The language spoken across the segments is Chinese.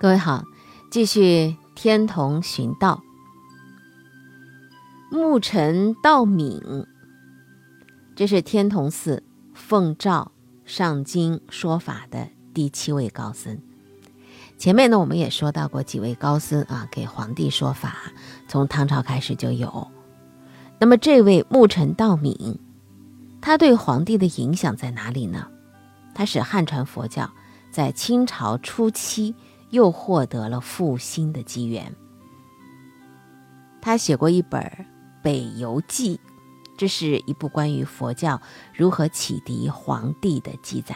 各位好，继续天童寻道。牧尘道敏，这是天童寺奉诏上京说法的第七位高僧。前面呢，我们也说到过几位高僧啊，给皇帝说法，从唐朝开始就有。那么这位牧尘道敏，他对皇帝的影响在哪里呢？他使汉传佛教在清朝初期。又获得了复兴的机缘。他写过一本《北游记》，这是一部关于佛教如何启迪皇帝的记载，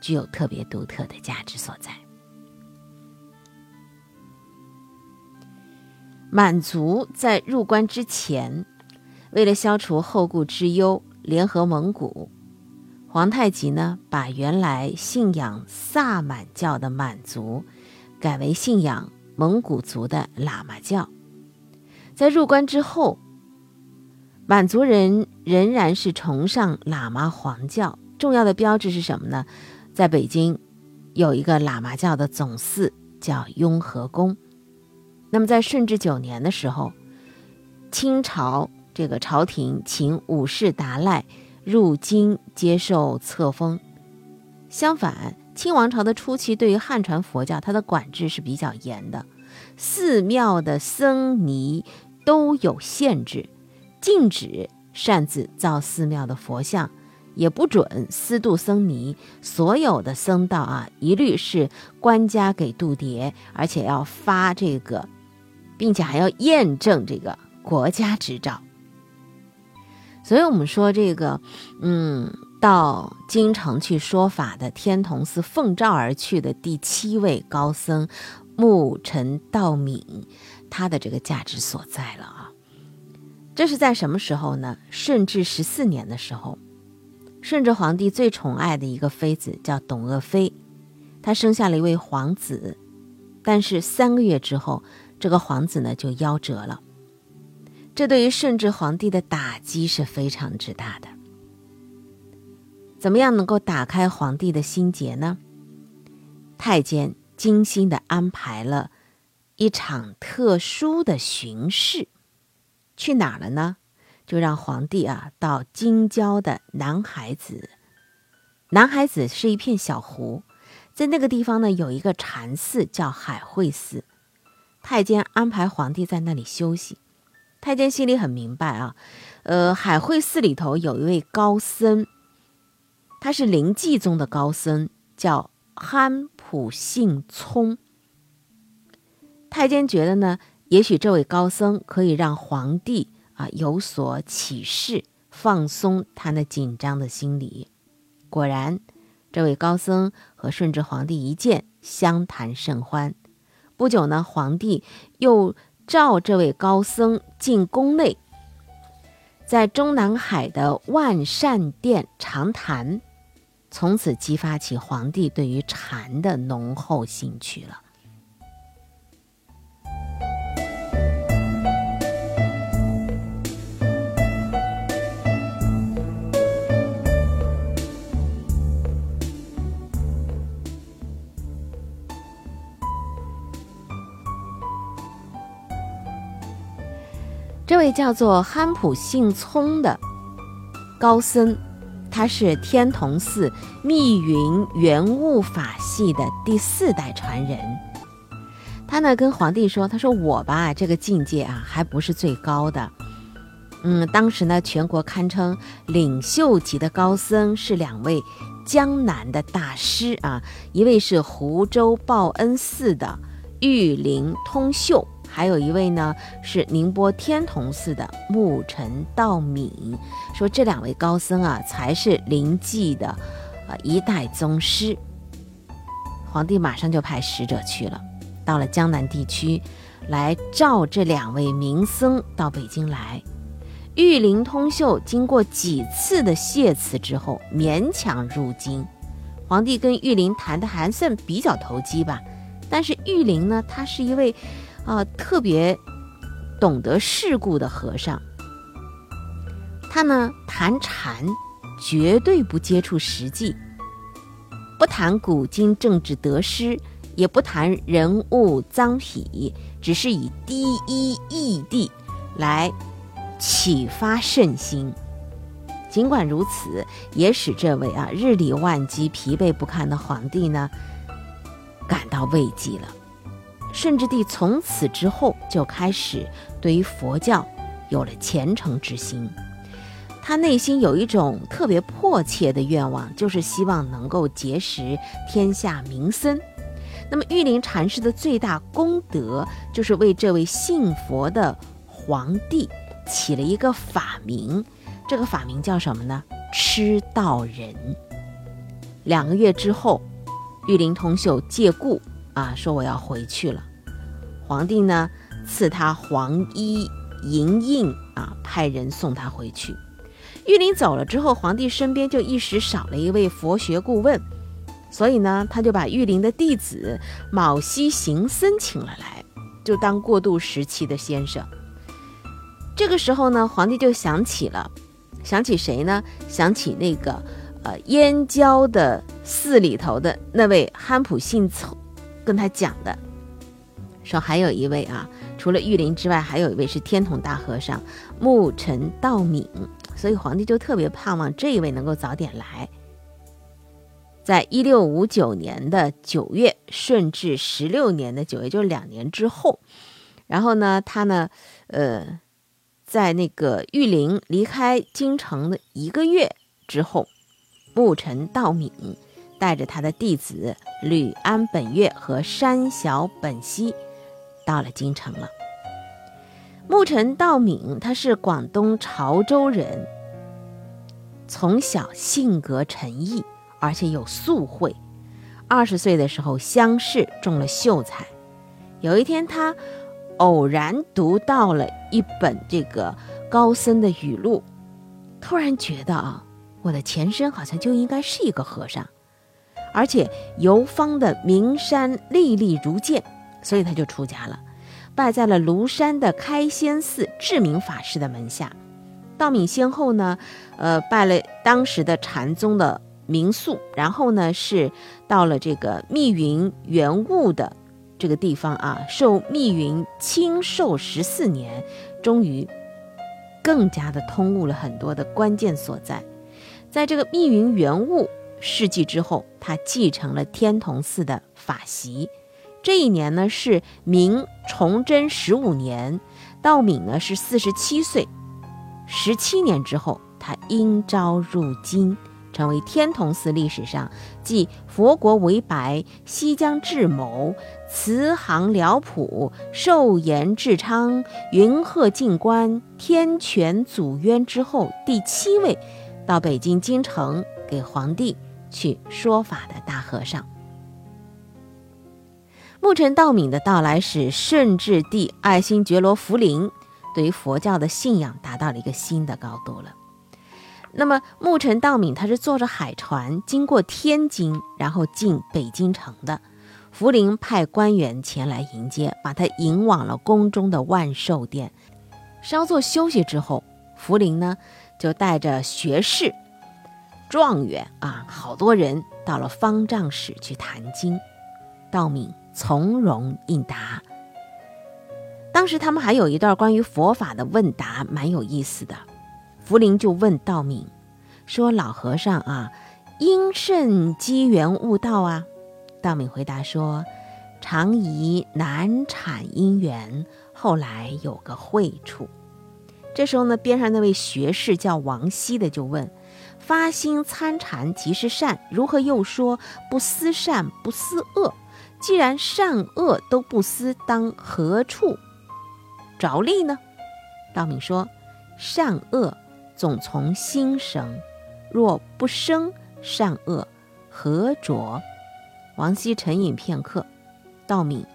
具有特别独特的价值所在。满族在入关之前，为了消除后顾之忧，联合蒙古，皇太极呢，把原来信仰萨满教的满族。改为信仰蒙古族的喇嘛教，在入关之后，满族人仍然是崇尚喇嘛皇教。重要的标志是什么呢？在北京有一个喇嘛教的总寺，叫雍和宫。那么在顺治九年的时候，清朝这个朝廷请五世达赖入京接受册封，相反。清王朝的初期，对于汉传佛教，它的管制是比较严的，寺庙的僧尼都有限制，禁止擅自造寺庙的佛像，也不准私度僧尼，所有的僧道啊，一律是官家给度牒，而且要发这个，并且还要验证这个国家执照。所以，我们说这个，嗯。到京城去说法的天童寺奉诏而去的第七位高僧木尘道敏，他的这个价值所在了啊！这是在什么时候呢？顺治十四年的时候，顺治皇帝最宠爱的一个妃子叫董鄂妃，她生下了一位皇子，但是三个月之后，这个皇子呢就夭折了。这对于顺治皇帝的打击是非常之大的。怎么样能够打开皇帝的心结呢？太监精心的安排了一场特殊的巡视，去哪儿了呢？就让皇帝啊到京郊的南海子。南海子是一片小湖，在那个地方呢有一个禅寺叫海会寺，太监安排皇帝在那里休息。太监心里很明白啊，呃，海会寺里头有一位高僧。他是灵济宗的高僧，叫憨普信聪。太监觉得呢，也许这位高僧可以让皇帝啊有所启示，放松他那紧张的心理。果然，这位高僧和顺治皇帝一见，相谈甚欢。不久呢，皇帝又召这位高僧进宫内，在中南海的万善殿长谈。从此激发起皇帝对于禅的浓厚兴趣了。这位叫做憨普信聪的高僧。他是天童寺密云圆悟法系的第四代传人。他呢跟皇帝说：“他说我吧，这个境界啊，还不是最高的。嗯，当时呢，全国堪称领袖级的高僧是两位江南的大师啊，一位是湖州报恩寺的玉林通秀。”还有一位呢，是宁波天童寺的牧尘道敏，说这两位高僧啊，才是灵济的，呃一代宗师。皇帝马上就派使者去了，到了江南地区，来召这两位名僧到北京来。玉林通秀经过几次的谢辞之后，勉强入京。皇帝跟玉林谈的还算比较投机吧，但是玉林呢，他是一位。啊，特别懂得世故的和尚，他呢谈禅绝对不接触实际，不谈古今政治得失，也不谈人物脏癖，只是以第一义地来启发圣心。尽管如此，也使这位啊日理万机、疲惫不堪的皇帝呢感到慰藉了。顺治帝从此之后就开始对于佛教有了虔诚之心，他内心有一种特别迫切的愿望，就是希望能够结识天下名僧。那么玉林禅师的最大功德，就是为这位信佛的皇帝起了一个法名。这个法名叫什么呢？吃道人。两个月之后，玉林通秀借故啊，说我要回去了。皇帝呢，赐他黄衣银印啊，派人送他回去。玉林走了之后，皇帝身边就一时少了一位佛学顾问，所以呢，他就把玉林的弟子卯西行僧请了来，就当过渡时期的先生。这个时候呢，皇帝就想起了。想起谁呢？想起那个，呃，燕郊的寺里头的那位憨普信凑，跟他讲的，说还有一位啊，除了玉林之外，还有一位是天童大和尚木尘道敏，所以皇帝就特别盼望这一位能够早点来。在一六五九年的九月，顺治十六年的九月，就是两年之后，然后呢，他呢，呃。在那个玉林离开京城的一个月之后，牧尘道敏带着他的弟子吕安本月和山小本溪到了京城了。牧尘道敏他是广东潮州人，从小性格沉毅，而且有素慧。二十岁的时候乡试中了秀才，有一天他。偶然读到了一本这个高僧的语录，突然觉得啊，我的前身好像就应该是一个和尚，而且游方的名山历历如见，所以他就出家了，拜在了庐山的开仙寺智明法师的门下。道敏先后呢，呃，拜了当时的禅宗的名宿，然后呢是到了这个密云圆悟的。这个地方啊，受密云亲授十四年，终于更加的通悟了很多的关键所在。在这个密云圆悟世迹之后，他继承了天童寺的法席。这一年呢是明崇祯十五年，道敏呢是四十七岁。十七年之后，他应召入京。成为天童寺历史上继佛国为白、西江智谋、慈航辽普、寿延智昌、云鹤静观、天权祖渊之后第七位到北京京城给皇帝去说法的大和尚。木尘道敏的到来，使顺治帝爱新觉罗福临对于佛教的信仰达到了一个新的高度了。那么，牧尘道敏他是坐着海船经过天津，然后进北京城的。福临派官员前来迎接，把他引往了宫中的万寿殿。稍作休息之后，福临呢就带着学士、状元啊，好多人到了方丈室去谈经。道敏从容应答。当时他们还有一段关于佛法的问答，蛮有意思的。福临就问道敏说：“老和尚啊，因甚机缘悟道啊？”道敏回答说：“常疑难产因缘，后来有个会处。”这时候呢，边上那位学士叫王熙的就问：“发心参禅即是善，如何又说不思善不思恶？既然善恶都不思，当何处着力呢？”道敏说：“善恶。”总从心生，若不生善恶，何着？王熙沉吟片刻，道敏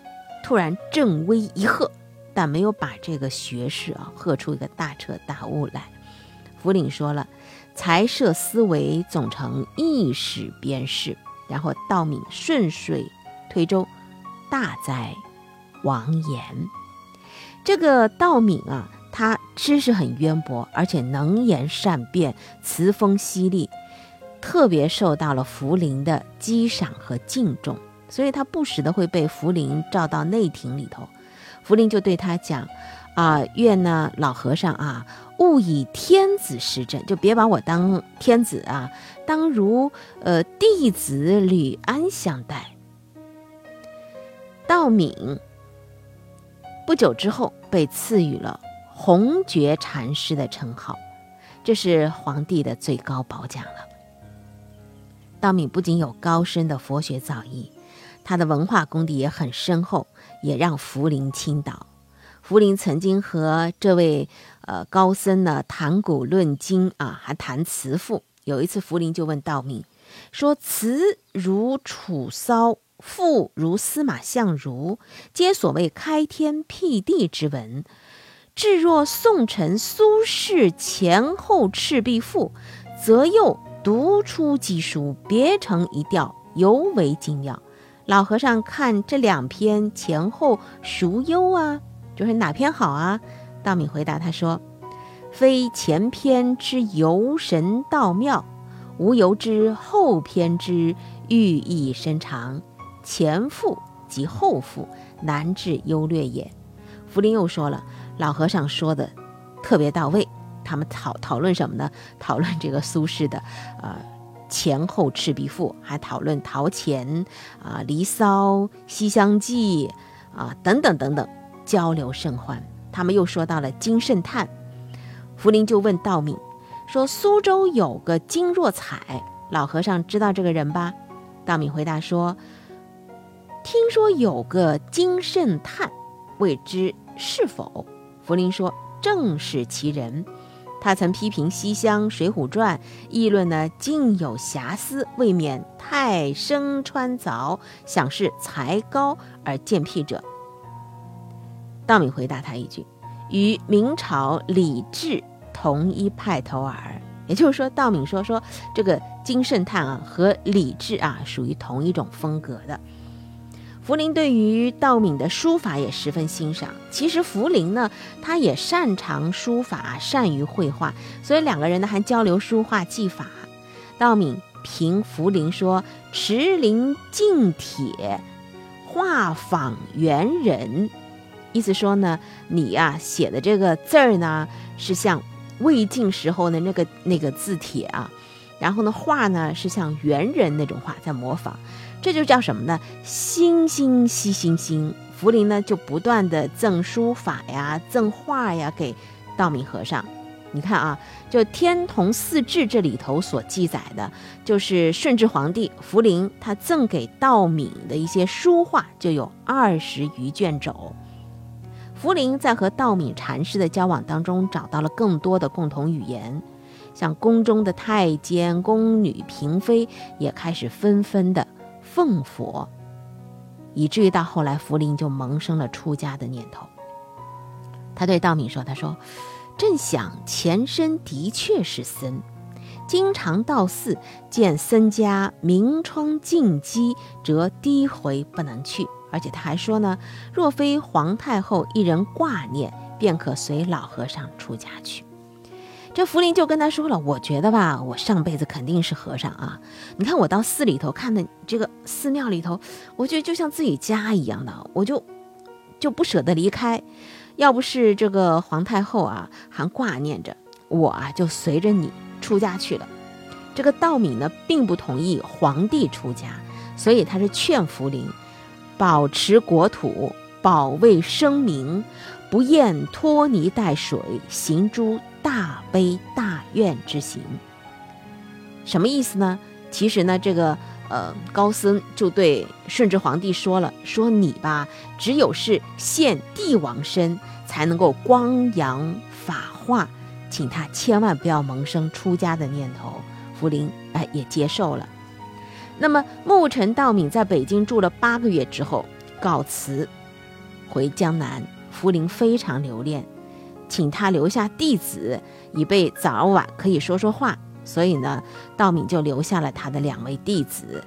突然振威一喝，但没有把这个学士啊喝出一个大彻大悟来。福岭说了：“才设思维，总成意识便是。”然后道敏顺水推舟，大哉王言。这个道敏啊。他知识很渊博，而且能言善辩，词风犀利，特别受到了福临的激赏和敬重。所以他不时的会被福临召到内廷里头。福临就对他讲：“啊，愿呢老和尚啊，勿以天子视朕，就别把我当天子啊，当如呃弟子吕安相待。”道敏不久之后被赐予了红觉禅师的称号，这是皇帝的最高褒奖了。道敏不仅有高深的佛学造诣，他的文化功底也很深厚，也让福临倾倒。福临曾经和这位呃高僧呢谈古论今啊，还谈词赋。有一次，福临就问道明说：“词如楚骚。”赋如司马相如，皆所谓开天辟地之文。至若宋臣苏轼前后《赤壁赋》，则又独出奇书，别成一调，尤为精妙。老和尚看这两篇前后孰优啊？就是哪篇好啊？道敏回答他说：“非前篇之游神道妙，无由之后篇之寓意深长。”前赋及后赋，难治优劣也。福临又说了，老和尚说的特别到位。他们讨讨论什么呢？讨论这个苏轼的呃前后《赤壁赋》，还讨论陶潜啊《离骚》《西厢记》啊等等等等，交流甚欢。他们又说到了金圣叹，福临就问道敏说：“苏州有个金若彩，老和尚知道这个人吧？”道敏回答说。听说有个金圣叹，未知是否？福临说：“正是其人。他曾批评《西厢》《水浒传》，议论呢尽有瑕疵，未免太生穿凿，想是才高而见辟者。”道敏回答他一句：“与明朝李治同一派头儿。”也就是说，道敏说说这个金圣叹啊，和李治啊属于同一种风格的。福临对于道敏的书法也十分欣赏。其实福临呢，他也擅长书法，善于绘画，所以两个人呢还交流书画技法。道敏评福临说：“持灵劲铁，画仿猿人。”意思说呢，你呀写的这个字儿呢，是像魏晋时候的那个那个字帖啊，然后呢画呢是像猿人那种画，在模仿。这就叫什么呢？心心惜心心。福临呢就不断的赠书法呀、赠画呀给道敏和尚。你看啊，就《天童寺志》这里头所记载的，就是顺治皇帝福临他赠给道敏的一些书画，就有二十余卷轴。福临在和道敏禅师的交往当中，找到了更多的共同语言，像宫中的太监、宫女、嫔妃也开始纷纷的。奉佛，以至于到后来，福临就萌生了出家的念头。他对道敏说：“他说，朕想前身的确是僧，经常到寺见僧家明窗净几，则低回不能去。而且他还说呢，若非皇太后一人挂念，便可随老和尚出家去。”这福临就跟他说了：“我觉得吧，我上辈子肯定是和尚啊！你看我到寺里头看的这个寺庙里头，我觉得就像自己家一样的，我就就不舍得离开。要不是这个皇太后啊，还挂念着我啊，就随着你出家去了。这个道敏呢，并不同意皇帝出家，所以他是劝福临保持国土，保卫生民，不厌拖泥带水，行诸。”大悲大愿之行，什么意思呢？其实呢，这个呃高僧就对顺治皇帝说了：“说你吧，只有是现帝王身，才能够光扬法化，请他千万不要萌生出家的念头。”福临哎也接受了。那么牧尘道敏在北京住了八个月之后，告辞回江南，福临非常留恋。请他留下弟子，以备早晚可以说说话。所以呢，道敏就留下了他的两位弟子，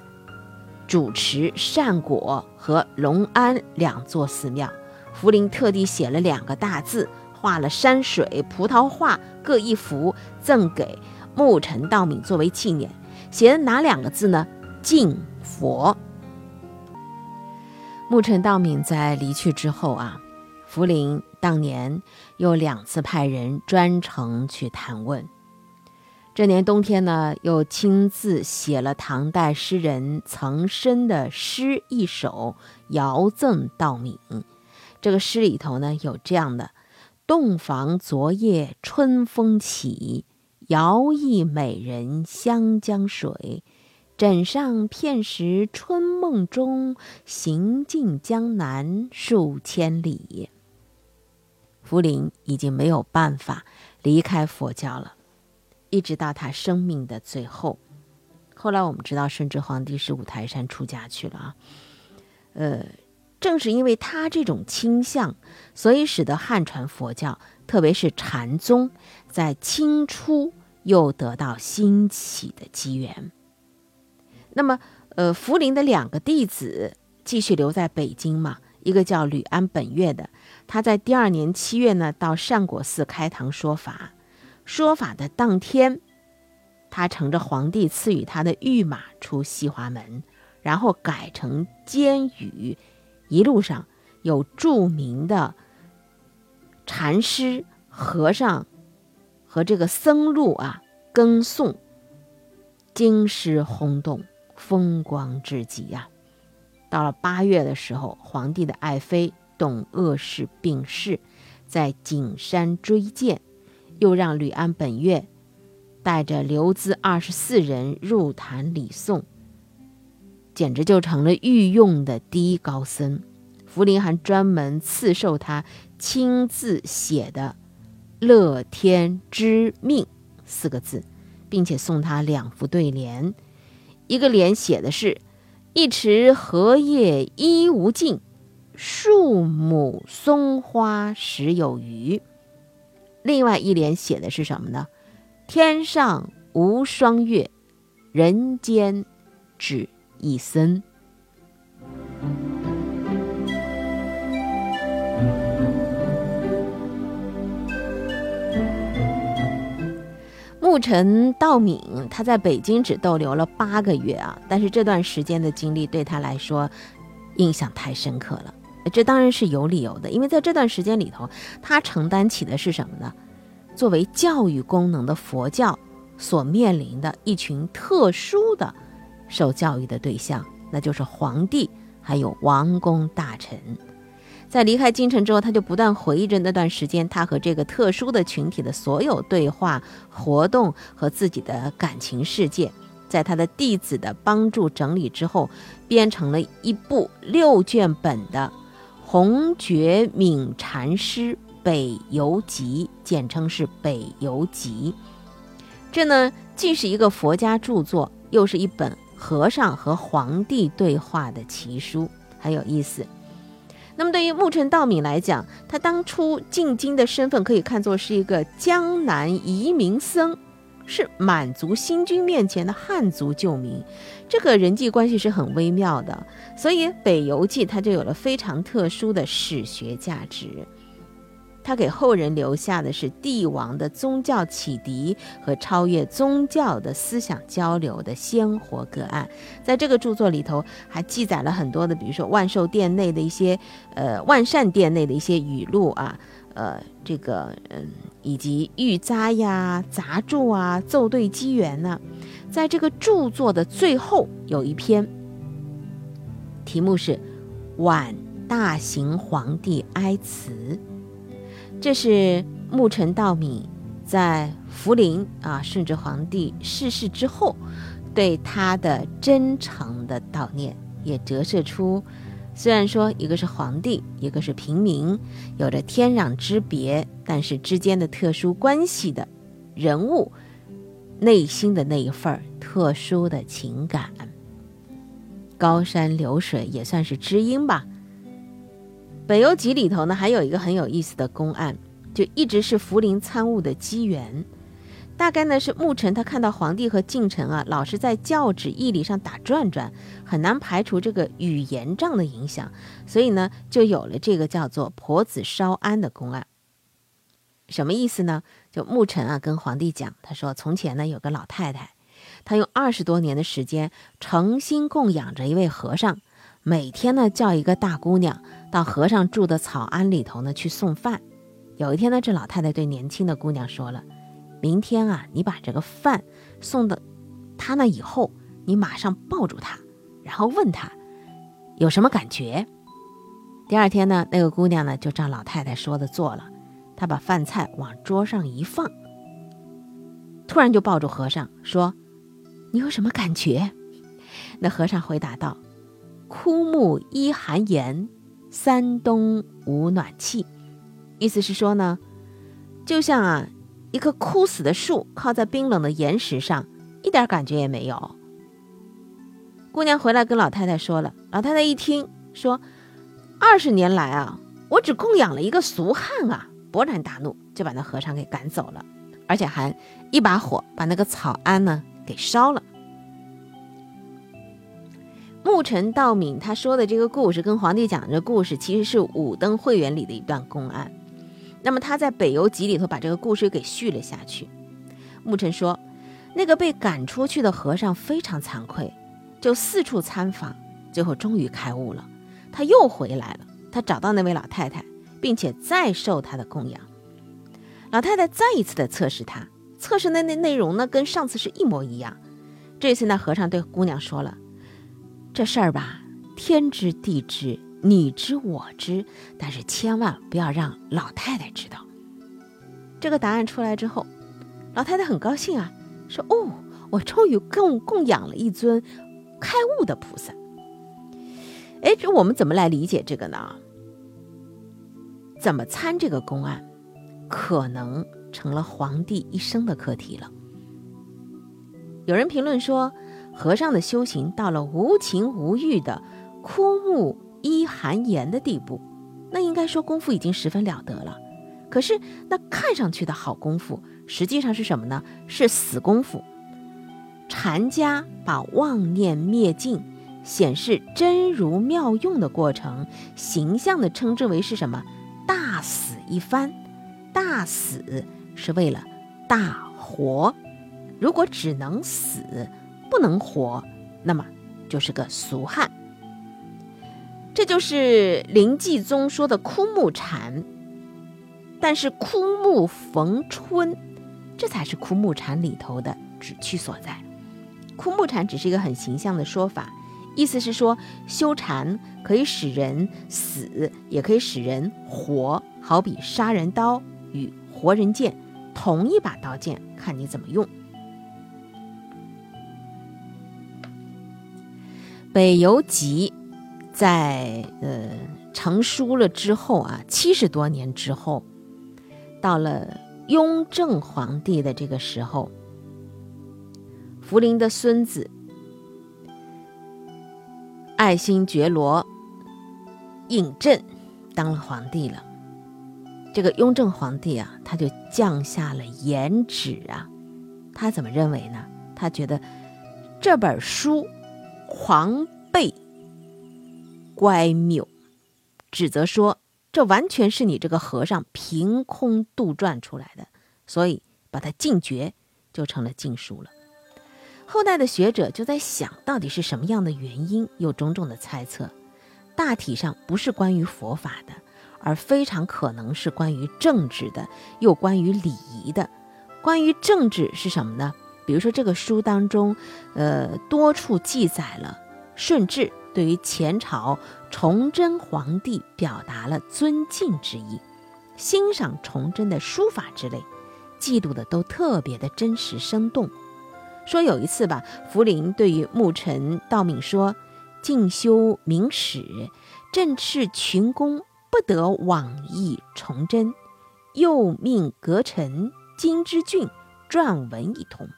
主持善果和隆安两座寺庙。福临特地写了两个大字，画了山水、葡萄画各一幅，赠给牧尘道敏作为纪念。写的哪两个字呢？敬佛。牧尘道敏在离去之后啊，福临当年又两次派人专程去探问。这年冬天呢，又亲自写了唐代诗人岑参的诗一首，遥赠道敏。这个诗里头呢，有这样的：“洞房昨夜春风起，遥忆美人湘江水。枕上片时春梦中，行尽江南数千里。”福临已经没有办法离开佛教了。一直到他生命的最后，后来我们知道顺治皇帝是五台山出家去了啊。呃，正是因为他这种倾向，所以使得汉传佛教，特别是禅宗，在清初又得到兴起的机缘。那么，呃，福临的两个弟子继续留在北京嘛，一个叫吕安本月的，他在第二年七月呢，到善果寺开堂说法。说法的当天，他乘着皇帝赐予他的御马出西华门，然后改成监宇。一路上有著名的禅师、和尚和这个僧路啊跟诵，京师轰动，风光至极呀。到了八月的时候，皇帝的爱妃董鄂氏病逝，在景山追荐。又让吕安本月带着留资二十四人入坛礼送，简直就成了御用的第一高僧。福临还专门赐授他亲自写的“乐天知命”四个字，并且送他两副对联，一个联写的是“一池荷叶一无尽，数亩松花十有余”。另外一联写的是什么呢？天上无双月，人间只一僧。牧尘道敏，他在北京只逗留了八个月啊，但是这段时间的经历对他来说印象太深刻了。这当然是有理由的，因为在这段时间里头，他承担起的是什么呢？作为教育功能的佛教所面临的一群特殊的受教育的对象，那就是皇帝还有王公大臣。在离开京城之后，他就不断回忆着那段时间他和这个特殊的群体的所有对话、活动和自己的感情世界。在他的弟子的帮助整理之后，编成了一部六卷本的。弘觉敏禅师北游集，简称是北游集。这呢，既是一个佛家著作，又是一本和尚和皇帝对话的奇书，很有意思。那么，对于木尘道敏来讲，他当初进京的身份可以看作是一个江南移民僧。是满族新军面前的汉族旧民，这个人际关系是很微妙的，所以《北游记》它就有了非常特殊的史学价值。他给后人留下的是帝王的宗教启迪和超越宗教的思想交流的鲜活个案。在这个著作里头，还记载了很多的，比如说万寿殿内的一些，呃，万善殿内的一些语录啊。呃，这个嗯，以及玉扎呀、杂著啊、奏对机缘呢，在这个著作的最后有一篇，题目是《晚大行皇帝哀辞》，这是牧尘道敏在福临啊顺治皇帝逝世之后对他的真诚的悼念，也折射出。虽然说一个是皇帝，一个是平民，有着天壤之别，但是之间的特殊关系的人物，内心的那一份特殊的情感，高山流水也算是知音吧。北游集里头呢，还有一个很有意思的公案，就一直是福临参悟的机缘。大概呢是牧尘，他看到皇帝和近臣啊，老是在教旨义理上打转转，很难排除这个语言障的影响，所以呢，就有了这个叫做婆子烧庵的公案。什么意思呢？就牧尘啊跟皇帝讲，他说从前呢有个老太太，她用二十多年的时间诚心供养着一位和尚，每天呢叫一个大姑娘到和尚住的草庵里头呢去送饭。有一天呢，这老太太对年轻的姑娘说了：“明天啊，你把这个饭送到他那以后，你马上抱住他，然后问他有什么感觉。”第二天呢，那个姑娘呢就照老太太说的做了，她把饭菜往桌上一放，突然就抱住和尚说：“你有什么感觉？”那和尚回答道：“枯木依寒岩，三冬无暖气。”意思是说呢，就像啊一棵枯死的树靠在冰冷的岩石上，一点感觉也没有。姑娘回来跟老太太说了，老太太一听说。二十年来啊，我只供养了一个俗汉啊！勃然大怒，就把那和尚给赶走了，而且还一把火把那个草庵呢给烧了。牧尘道敏他说的这个故事，跟皇帝讲的这故事，其实是《武登会元》里的一段公案。那么他在《北游集》里头把这个故事给续了下去。牧尘说，那个被赶出去的和尚非常惭愧，就四处参访，最后终于开悟了。他又回来了，他找到那位老太太，并且再受她的供养。老太太再一次的测试他，测试的那内容呢，跟上次是一模一样。这次那和尚对姑娘说了：“这事儿吧，天知地知，你知我知，但是千万不要让老太太知道。”这个答案出来之后，老太太很高兴啊，说：“哦，我终于供供养了一尊开悟的菩萨。”哎，这我们怎么来理解这个呢？怎么参这个公案，可能成了皇帝一生的课题了。有人评论说，和尚的修行到了无情无欲的枯木依寒岩的地步，那应该说功夫已经十分了得了。可是那看上去的好功夫，实际上是什么呢？是死功夫。禅家把妄念灭尽。显示真如妙用的过程，形象的称之为是什么？大死一番。大死是为了大活。如果只能死不能活，那么就是个俗汉。这就是灵济宗说的枯木禅。但是枯木逢春，这才是枯木禅里头的旨趣所在。枯木禅只是一个很形象的说法。意思是说，修禅可以使人死，也可以使人活。好比杀人刀与活人剑，同一把刀剑，看你怎么用。北游集在呃成书了之后啊，七十多年之后，到了雍正皇帝的这个时候，福临的孙子。爱新觉罗胤禛当了皇帝了，这个雍正皇帝啊，他就降下了严旨啊。他怎么认为呢？他觉得这本书狂悖乖谬，指责说这完全是你这个和尚凭空杜撰出来的，所以把他禁绝，就成了禁书了。后代的学者就在想到底是什么样的原因，有种种的猜测。大体上不是关于佛法的，而非常可能是关于政治的，又关于礼仪的。关于政治是什么呢？比如说这个书当中，呃，多处记载了顺治对于前朝崇祯皇帝表达了尊敬之意，欣赏崇祯的书法之类，记录的都特别的真实生动。说有一次吧，福临对于牧尘道敏说：“进修明史，朕斥群公不得妄议崇祯，又命阁臣金之俊撰文一通。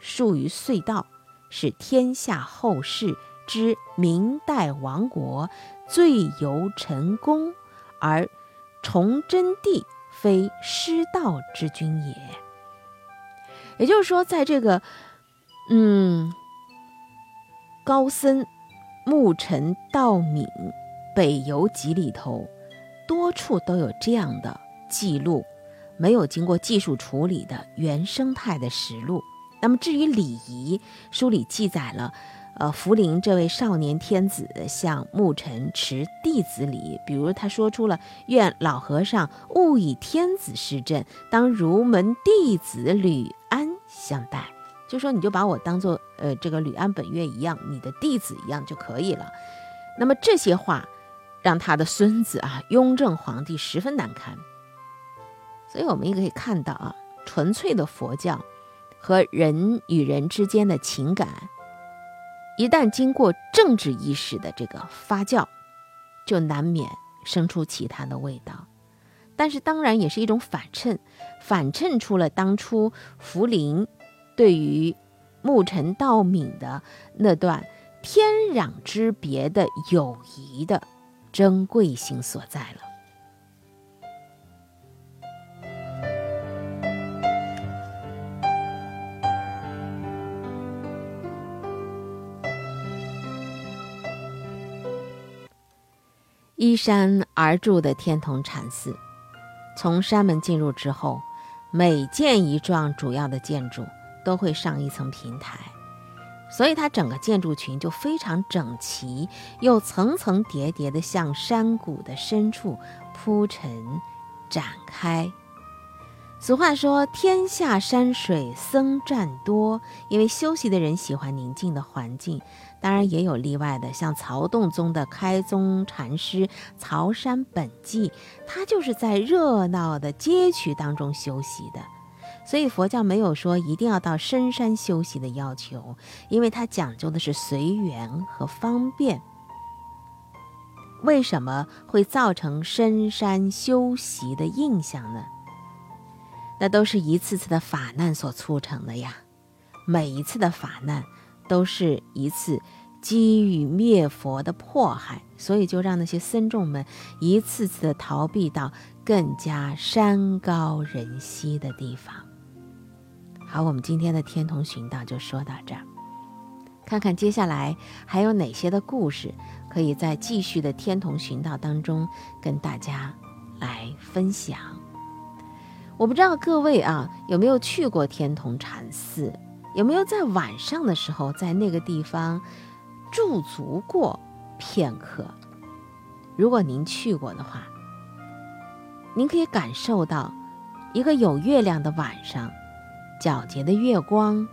数于隧道，使天下后世知明代亡国最由臣功，而崇祯帝非失道之君也。”也就是说，在这个，嗯，高僧牧尘道敏北游集里头，多处都有这样的记录，没有经过技术处理的原生态的实录。那么至于礼仪，书里记载了，呃，福临这位少年天子向牧尘持弟子礼，比如他说出了“愿老和尚勿以天子视朕，当如门弟子吕安相待”，就说你就把我当做呃这个吕安本月一样，你的弟子一样就可以了。那么这些话让他的孙子啊雍正皇帝十分难堪。所以我们也可以看到啊，纯粹的佛教和人与人之间的情感。一旦经过政治意识的这个发酵，就难免生出其他的味道。但是当然也是一种反衬，反衬出了当初福临对于牧尘道敏的那段天壤之别的友谊的珍贵性所在了。依山而筑的天童禅寺，从山门进入之后，每建一幢主要的建筑都会上一层平台，所以它整个建筑群就非常整齐，又层层叠叠地向山谷的深处铺陈展开。俗话说：“天下山水僧占多”，因为修习的人喜欢宁静的环境。当然也有例外的，像曹洞宗的开宗禅师曹山本纪，他就是在热闹的街区当中修习的。所以佛教没有说一定要到深山修习的要求，因为它讲究的是随缘和方便。为什么会造成深山修习的印象呢？那都是一次次的法难所促成的呀，每一次的法难都是一次机遇灭佛的迫害，所以就让那些僧众们一次次的逃避到更加山高人稀的地方。好，我们今天的天童寻道就说到这儿，看看接下来还有哪些的故事可以在继续的天童寻道当中跟大家来分享。我不知道各位啊有没有去过天童禅寺，有没有在晚上的时候在那个地方驻足过片刻？如果您去过的话，您可以感受到一个有月亮的晚上，皎洁的月光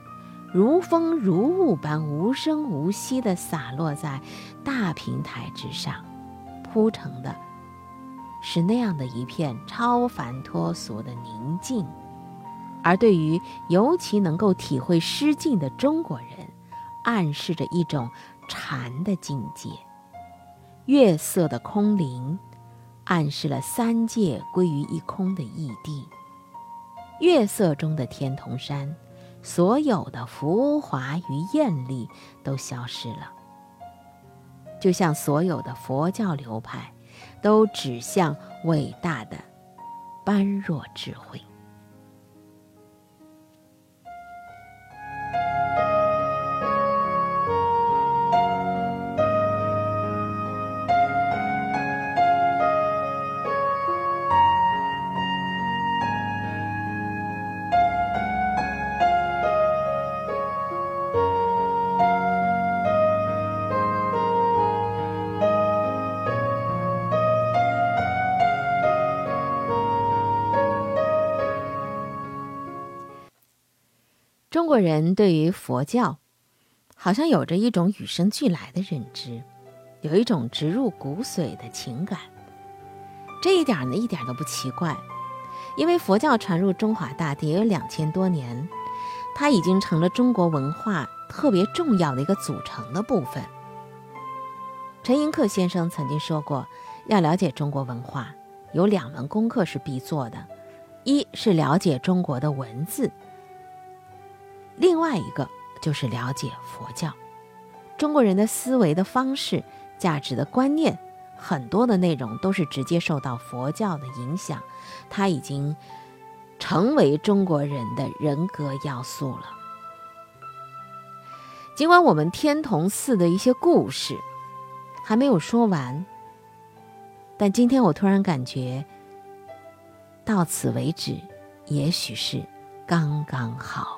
如风如雾般无声无息地洒落在大平台之上，铺成的。是那样的一片超凡脱俗的宁静，而对于尤其能够体会诗境的中国人，暗示着一种禅的境界。月色的空灵，暗示了三界归于一空的异地。月色中的天童山，所有的浮华与艳丽都消失了，就像所有的佛教流派。都指向伟大的般若智慧。国人对于佛教，好像有着一种与生俱来的认知，有一种植入骨髓的情感。这一点呢，一点都不奇怪，因为佛教传入中华大地也有两千多年，它已经成了中国文化特别重要的一个组成的部分。陈寅恪先生曾经说过，要了解中国文化，有两门功课是必做的，一是了解中国的文字。另外一个就是了解佛教，中国人的思维的方式、价值的观念，很多的内容都是直接受到佛教的影响，它已经成为中国人的人格要素了。尽管我们天童寺的一些故事还没有说完，但今天我突然感觉到此为止，也许是刚刚好。